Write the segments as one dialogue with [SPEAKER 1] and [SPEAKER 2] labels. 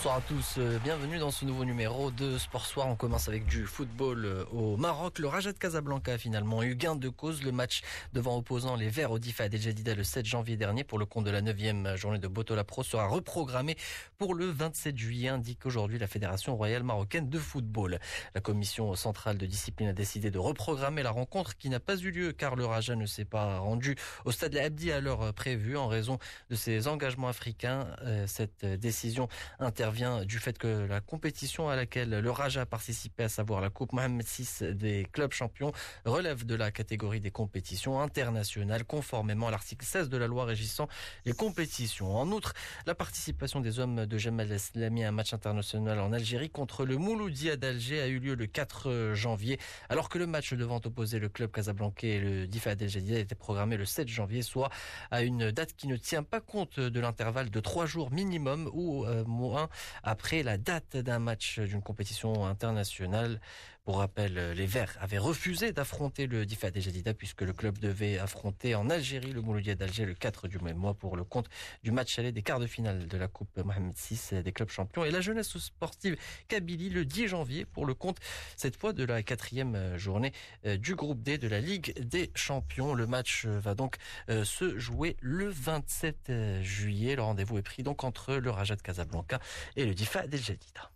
[SPEAKER 1] Bonsoir à tous, euh, bienvenue dans ce nouveau numéro de Sport Soir. On commence avec du football euh, au Maroc. Le Raja de Casablanca a finalement eu gain de cause. Le match devant opposant les Verts au Difa Del Jadida le 7 janvier dernier pour le compte de la 9e journée de Botola Pro sera reprogrammé pour le 27 juillet, indique aujourd'hui la Fédération royale marocaine de football. La commission centrale de discipline a décidé de reprogrammer la rencontre qui n'a pas eu lieu car le Raja ne s'est pas rendu au stade Abdi à l'heure prévue en raison de ses engagements africains. Euh, cette décision intervient du fait que la compétition à laquelle le Raja a participé, à savoir la Coupe Mohamed VI des clubs champions, relève de la catégorie des compétitions internationales conformément à l'article 16 de la loi régissant les compétitions. En outre, la participation des hommes de Jamal Eslami à un match international en Algérie contre le Mouloudia d'Alger a eu lieu le 4 janvier, alors que le match devant opposer le club casablancais et le Difa El Jadida était programmé le 7 janvier, soit à une date qui ne tient pas compte de l'intervalle de trois jours minimum ou euh, moins après la date d'un match d'une compétition internationale. Pour rappel, les Verts avaient refusé d'affronter le Difa El Jadida puisque le club devait affronter en Algérie le Mouloudia d'Alger le 4 du même mois pour le compte du match aller des quarts de finale de la Coupe Mohamed VI des clubs champions et la jeunesse sportive Kabylie le 10 janvier pour le compte cette fois de la quatrième journée euh, du groupe D de la Ligue des champions. Le match va donc euh, se jouer le 27 juillet. Le rendez-vous est pris donc entre le Raja de Casablanca et le Difa del Jadida.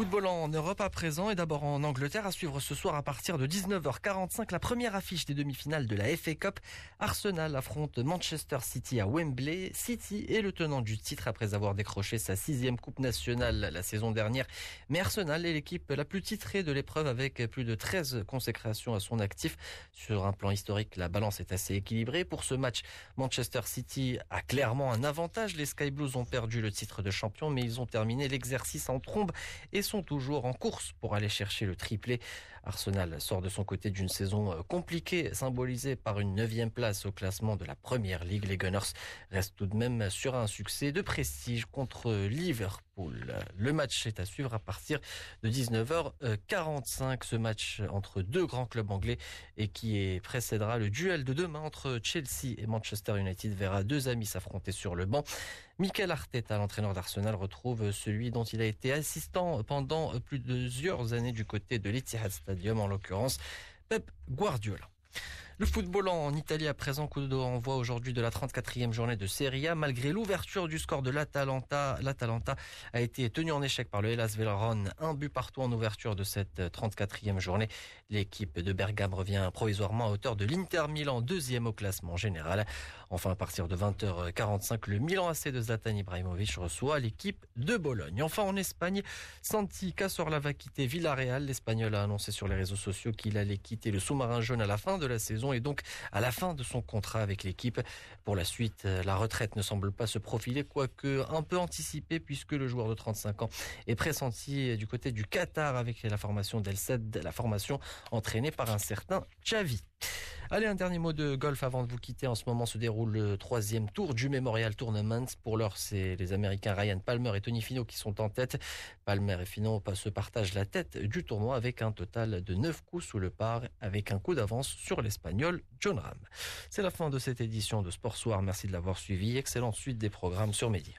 [SPEAKER 1] Football en Europe à présent et d'abord en Angleterre à suivre ce soir à partir de 19h45 la première affiche des demi-finales de la FA Cup. Arsenal affronte Manchester City à Wembley. City est le tenant du titre après avoir décroché sa sixième coupe nationale la saison dernière. Mais Arsenal est l'équipe la plus titrée de l'épreuve avec plus de 13 consécrations à son actif. Sur un plan historique, la balance est assez équilibrée. Pour ce match, Manchester City a clairement un avantage. Les Sky Blues ont perdu le titre de champion mais ils ont terminé l'exercice en trombe et sont toujours en course pour aller chercher le triplé. Arsenal sort de son côté d'une saison euh, compliquée, symbolisée par une neuvième place au classement de la Première Ligue. Les Gunners restent tout de même sur un succès de prestige contre Liverpool. Le match est à suivre à partir de 19h45. Ce match entre deux grands clubs anglais et qui précédera le duel de demain entre Chelsea et Manchester United verra deux amis s'affronter sur le banc. Michael Arteta, l'entraîneur d'Arsenal, retrouve celui dont il a été assistant pendant plusieurs années du côté de l'Etihad Stadium, en l'occurrence Pep Guardiola. Le football en Italie à présent, coup d'envoi aujourd'hui de la 34e journée de Serie A. Malgré l'ouverture du score de l'Atalanta, l'Atalanta a été tenu en échec par le Hellas Vérone. Un but partout en ouverture de cette 34e journée. L'équipe de Bergame revient provisoirement à hauteur de l'Inter Milan, deuxième au classement général. Enfin, à partir de 20h45, le Milan AC de Zlatan Ibrahimovic reçoit l'équipe de Bologne. Enfin, en Espagne, Santi Cazorla va quitter Villarreal. L'Espagnol a annoncé sur les réseaux sociaux qu'il allait quitter le sous-marin jaune à la fin de la saison et donc à la fin de son contrat avec l'équipe. Pour la suite, euh, la retraite ne semble pas se profiler, quoique un peu anticipée puisque le joueur de 35 ans est pressenti du côté du Qatar avec la formation d'El la formation entraînée par un certain Xavi. Allez, un dernier mot de golf avant de vous quitter. En ce moment se déroule le troisième tour du Memorial Tournament. Pour l'heure, c'est les Américains Ryan Palmer et Tony Fino qui sont en tête. Palmer et Fino se partagent la tête du tournoi avec un total de 9 coups sous le par, avec un coup d'avance sur l'Espagnol John Ram. C'est la fin de cette édition de Sport Soir. Merci de l'avoir suivi. Excellente suite des programmes sur Média.